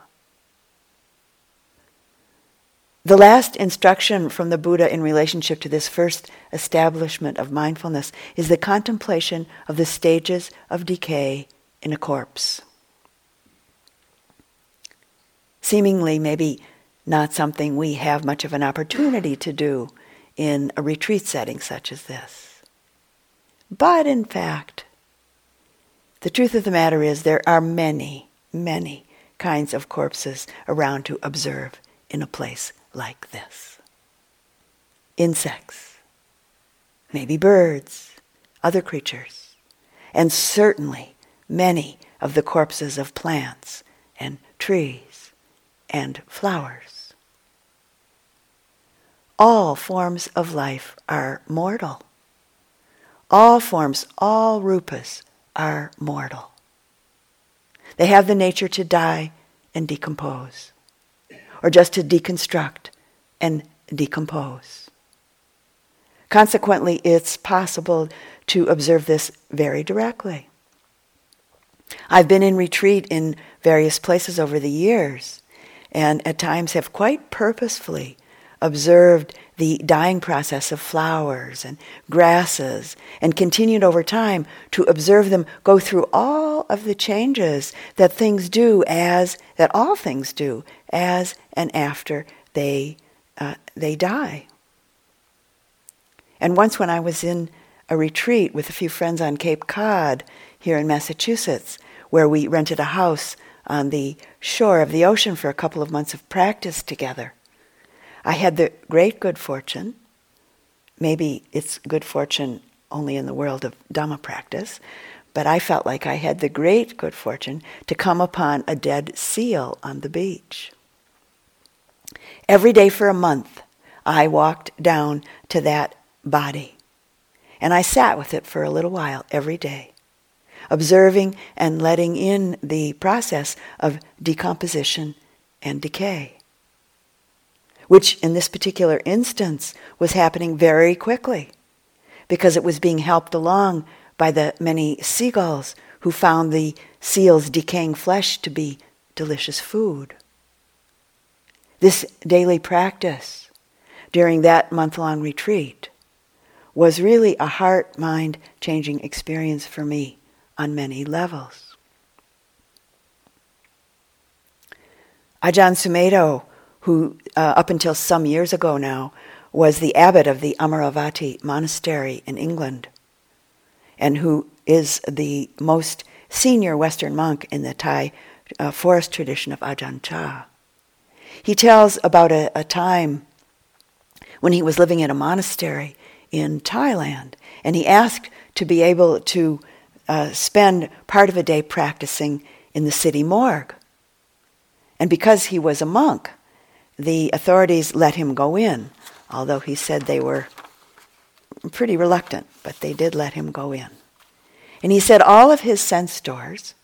The last instruction from the Buddha in relationship to this first establishment of mindfulness is the contemplation of the stages of decay in a corpse seemingly maybe not something we have much of an opportunity to do in a retreat setting such as this. But in fact, the truth of the matter is there are many, many kinds of corpses around to observe in a place like this. Insects, maybe birds, other creatures, and certainly many of the corpses of plants and trees and flowers. All forms of life are mortal. All forms, all rupas are mortal. They have the nature to die and decompose, or just to deconstruct and decompose. Consequently, it's possible to observe this very directly. I've been in retreat in various places over the years, and at times have quite purposefully observed the dying process of flowers and grasses and continued over time to observe them go through all of the changes that things do as that all things do as and after they uh, they die and once when i was in a retreat with a few friends on cape cod here in massachusetts where we rented a house on the shore of the ocean for a couple of months of practice together. I had the great good fortune, maybe it's good fortune only in the world of Dhamma practice, but I felt like I had the great good fortune to come upon a dead seal on the beach. Every day for a month, I walked down to that body. And I sat with it for a little while every day, observing and letting in the process of decomposition and decay, which in this particular instance was happening very quickly because it was being helped along by the many seagulls who found the seal's decaying flesh to be delicious food. This daily practice during that month long retreat was really a heart mind changing experience for me on many levels. Ajahn Sumedho, who uh, up until some years ago now was the abbot of the Amaravati monastery in England, and who is the most senior Western monk in the Thai uh, forest tradition of Ajahn Chah. He tells about a, a time when he was living in a monastery in Thailand, and he asked to be able to uh, spend part of a day practicing in the city morgue. And because he was a monk, the authorities let him go in, although he said they were pretty reluctant, but they did let him go in. And he said all of his sense doors,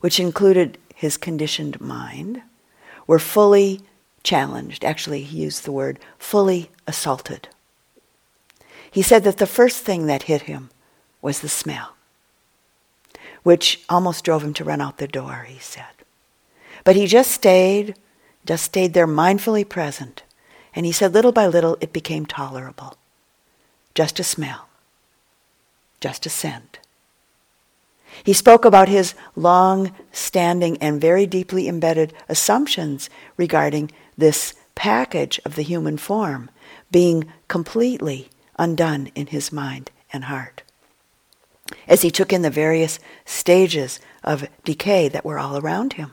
which included his conditioned mind, were fully challenged. Actually, he used the word fully assaulted. He said that the first thing that hit him was the smell, which almost drove him to run out the door, he said. But he just stayed, just stayed there mindfully present. And he said little by little it became tolerable. Just a smell, just a scent. He spoke about his long standing and very deeply embedded assumptions regarding this package of the human form being completely undone in his mind and heart. As he took in the various stages of decay that were all around him.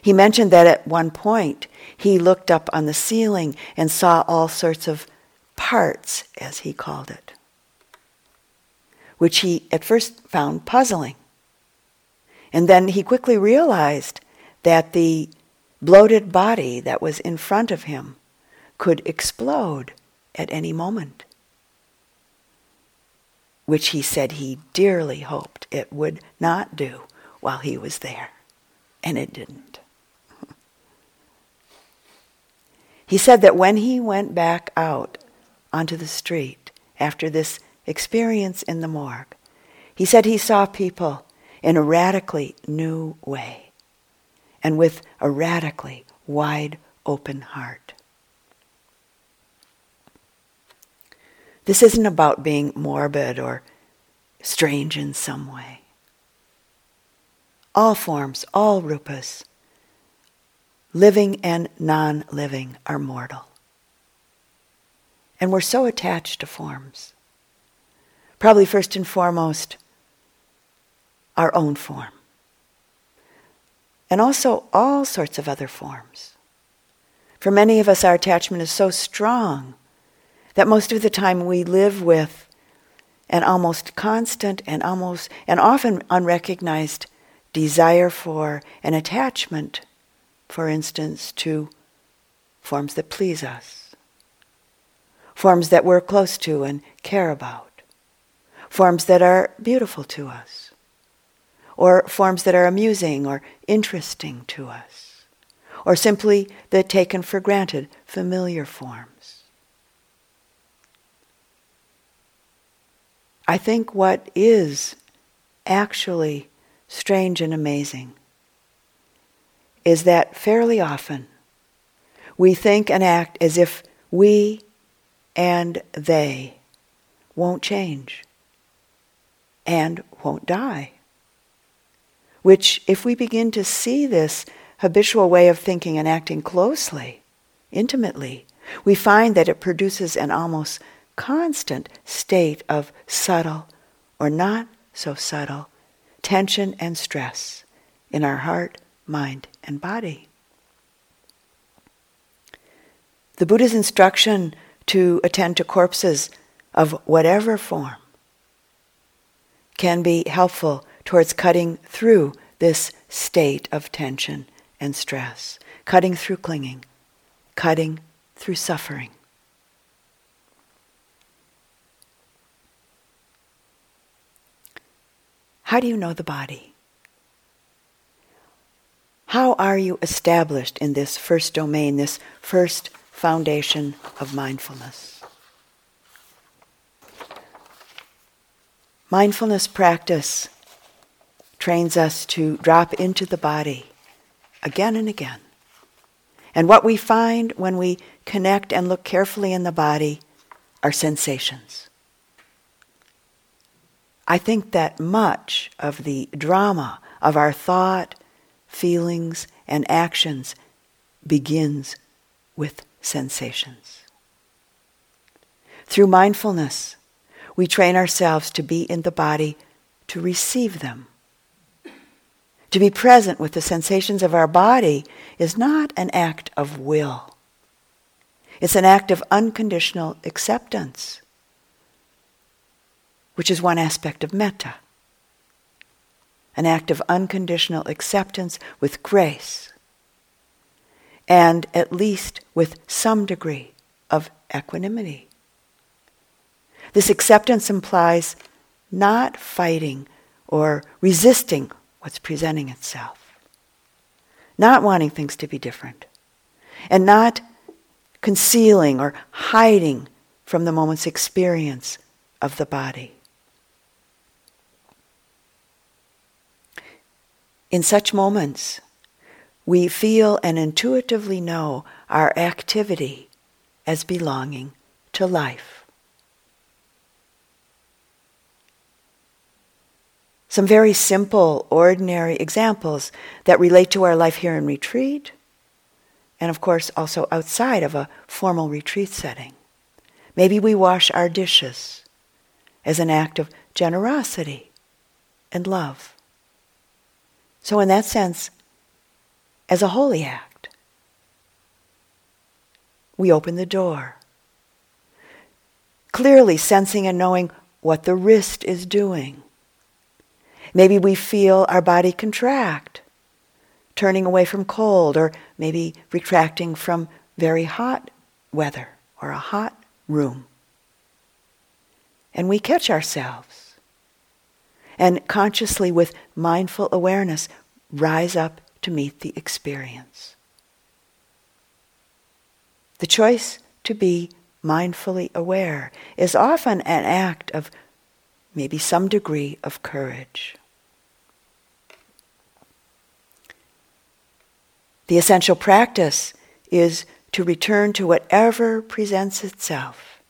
He mentioned that at one point he looked up on the ceiling and saw all sorts of parts, as he called it, which he at first found puzzling. And then he quickly realized that the bloated body that was in front of him could explode at any moment which he said he dearly hoped it would not do while he was there. And it didn't. He said that when he went back out onto the street after this experience in the morgue, he said he saw people in a radically new way and with a radically wide open heart. This isn't about being morbid or strange in some way. All forms, all rupas, living and non living, are mortal. And we're so attached to forms. Probably first and foremost, our own form. And also all sorts of other forms. For many of us, our attachment is so strong that most of the time we live with an almost constant and almost and often unrecognized desire for an attachment, for instance, to forms that please us, forms that we're close to and care about, forms that are beautiful to us, or forms that are amusing or interesting to us, or simply the taken for granted familiar forms. I think what is actually strange and amazing is that fairly often we think and act as if we and they won't change and won't die. Which, if we begin to see this habitual way of thinking and acting closely, intimately, we find that it produces an almost constant state of subtle or not so subtle tension and stress in our heart, mind, and body. The Buddha's instruction to attend to corpses of whatever form can be helpful towards cutting through this state of tension and stress, cutting through clinging, cutting through suffering. How do you know the body? How are you established in this first domain, this first foundation of mindfulness? Mindfulness practice trains us to drop into the body again and again. And what we find when we connect and look carefully in the body are sensations. I think that much of the drama of our thought, feelings, and actions begins with sensations. Through mindfulness, we train ourselves to be in the body to receive them. To be present with the sensations of our body is not an act of will. It's an act of unconditional acceptance, which is one aspect of metta. An act of unconditional acceptance with grace, and at least with some degree of equanimity. This acceptance implies not fighting or resisting what's presenting itself, not wanting things to be different, and not concealing or hiding from the moment's experience of the body. In such moments, we feel and intuitively know our activity as belonging to life. Some very simple, ordinary examples that relate to our life here in retreat, and of course also outside of a formal retreat setting. Maybe we wash our dishes as an act of generosity and love. So, in that sense, as a holy act, we open the door, clearly sensing and knowing what the wrist is doing Maybe we feel our body contract, turning away from cold, or maybe retracting from very hot weather or a hot room. And we catch ourselves. And consciously, with mindful awareness, rise up to meet the experience. The choice to be mindfully aware is often an act of maybe some degree of courage. The essential practice is to return to whatever presents itself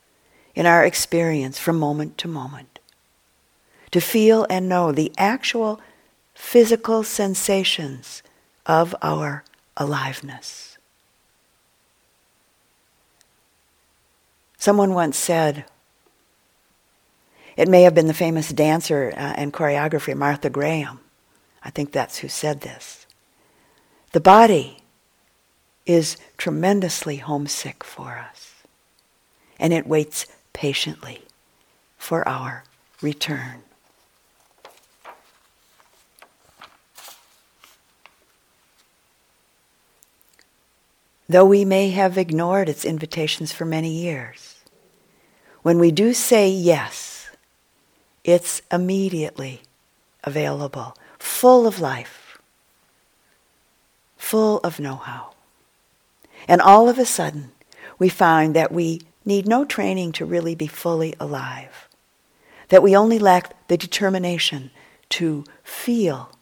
in our experience from moment to moment. To feel and know the actual physical sensations of our aliveness. Someone once said, it may have been the famous dancer uh, and choreographer Martha Graham. I think that's who said this. The body is tremendously homesick for us, and it waits patiently for our return. Though we may have ignored its invitations for many years, when we do say yes, it's immediately available, full of life full of know how. And all of a sudden, we find that we need no training to really be fully alive, that we only lack the determination to feel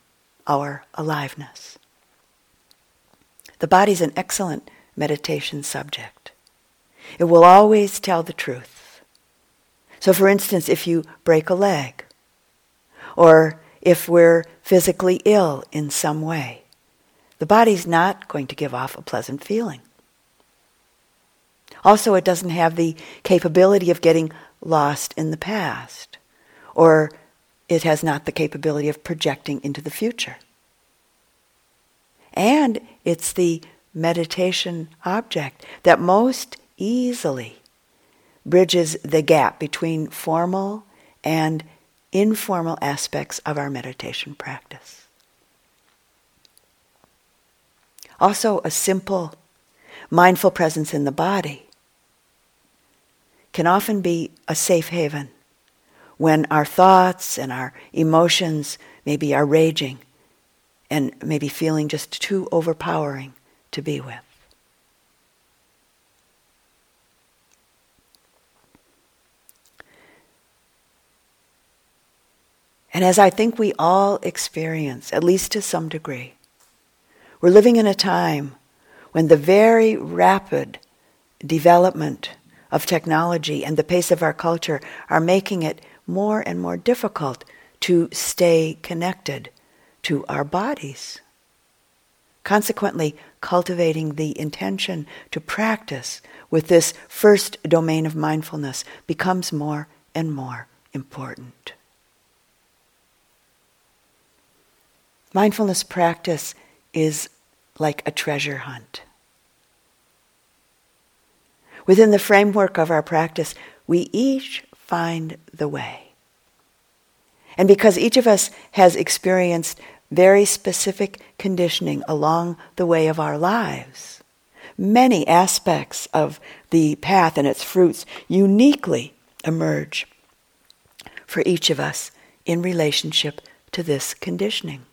our aliveness. The body's an excellent meditation subject. It will always tell the truth. So, for instance, if you break a leg, or if we're physically ill in some way, the body's not going to give off a pleasant feeling. Also, it doesn't have the capability of getting lost in the past or it has not the capability of projecting into the future. And it's the meditation object that most easily bridges the gap between formal and informal aspects of our meditation practice. Also, a simple mindful presence in the body can often be a safe haven when our thoughts and our emotions maybe are raging and maybe feeling just too overpowering to be with. And as I think we all experience, at least to some degree, we're living in a time when the very rapid development of technology and the pace of our culture are making it more and more difficult to stay connected to our bodies. Consequently, cultivating the intention to practice with this first domain of mindfulness becomes more and more important. Mindfulness practice is like a treasure hunt. Within the framework of our practice, we each find the way. And because each of us has experienced very specific conditioning along the way of our lives, many aspects of the path and its fruits uniquely emerge for each of us in relationship to this conditioning.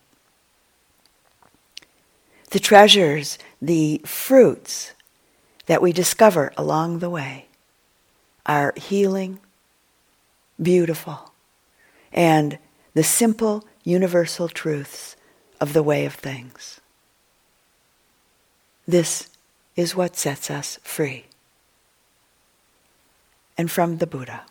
The treasures, the fruits that we discover along the way are healing, beautiful, and the simple universal truths of the way of things. This is what sets us free. And from the Buddha.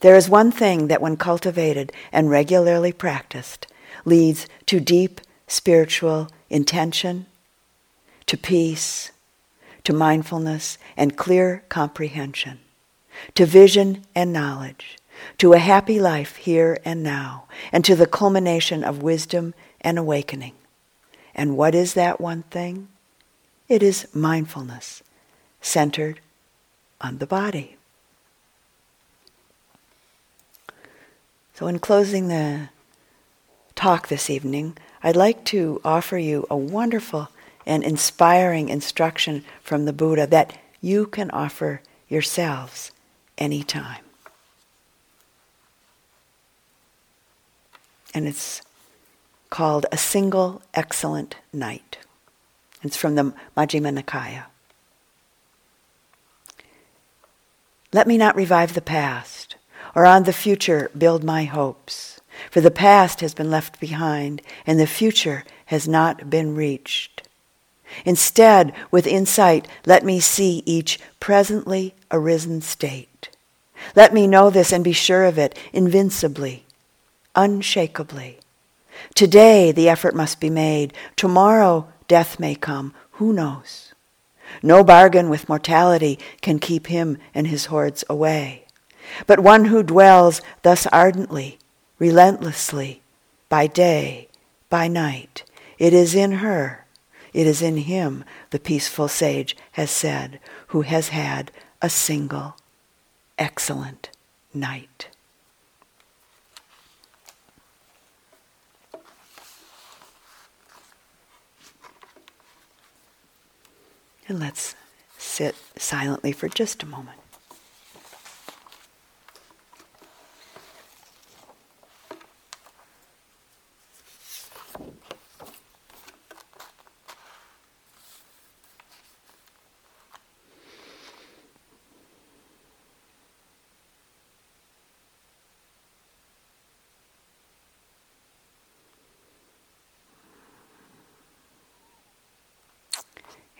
There is one thing that, when cultivated and regularly practiced, leads to deep spiritual intention, to peace, to mindfulness and clear comprehension, to vision and knowledge, to a happy life here and now, and to the culmination of wisdom and awakening. And what is that one thing? It is mindfulness, centered on the body. So, in closing the talk this evening, I'd like to offer you a wonderful and inspiring instruction from the Buddha that you can offer yourselves anytime. And it's called A Single Excellent Night. It's from the Majjhima Nikaya. Let me not revive the past, or on the future build my hopes, for the past has been left behind, and the future has not been reached. Instead, with insight, let me see each presently arisen state. Let me know this and be sure of it invincibly, unshakably. Today, the effort must be made. Tomorrow, death may come. Who knows? No bargain with mortality can keep him and his hordes away. But one who dwells thus ardently, relentlessly, by day, by night, it is in her it is in him, the peaceful sage has said, who has had a single excellent night. And let's sit silently for just a moment.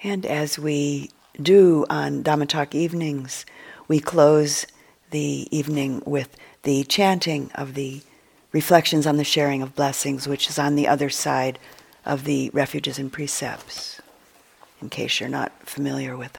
And as we do on Dhamma Talk evenings, we close the evening with the chanting of the reflections on the sharing of blessings, which is on the other side of the refuges and precepts, in case you're not familiar with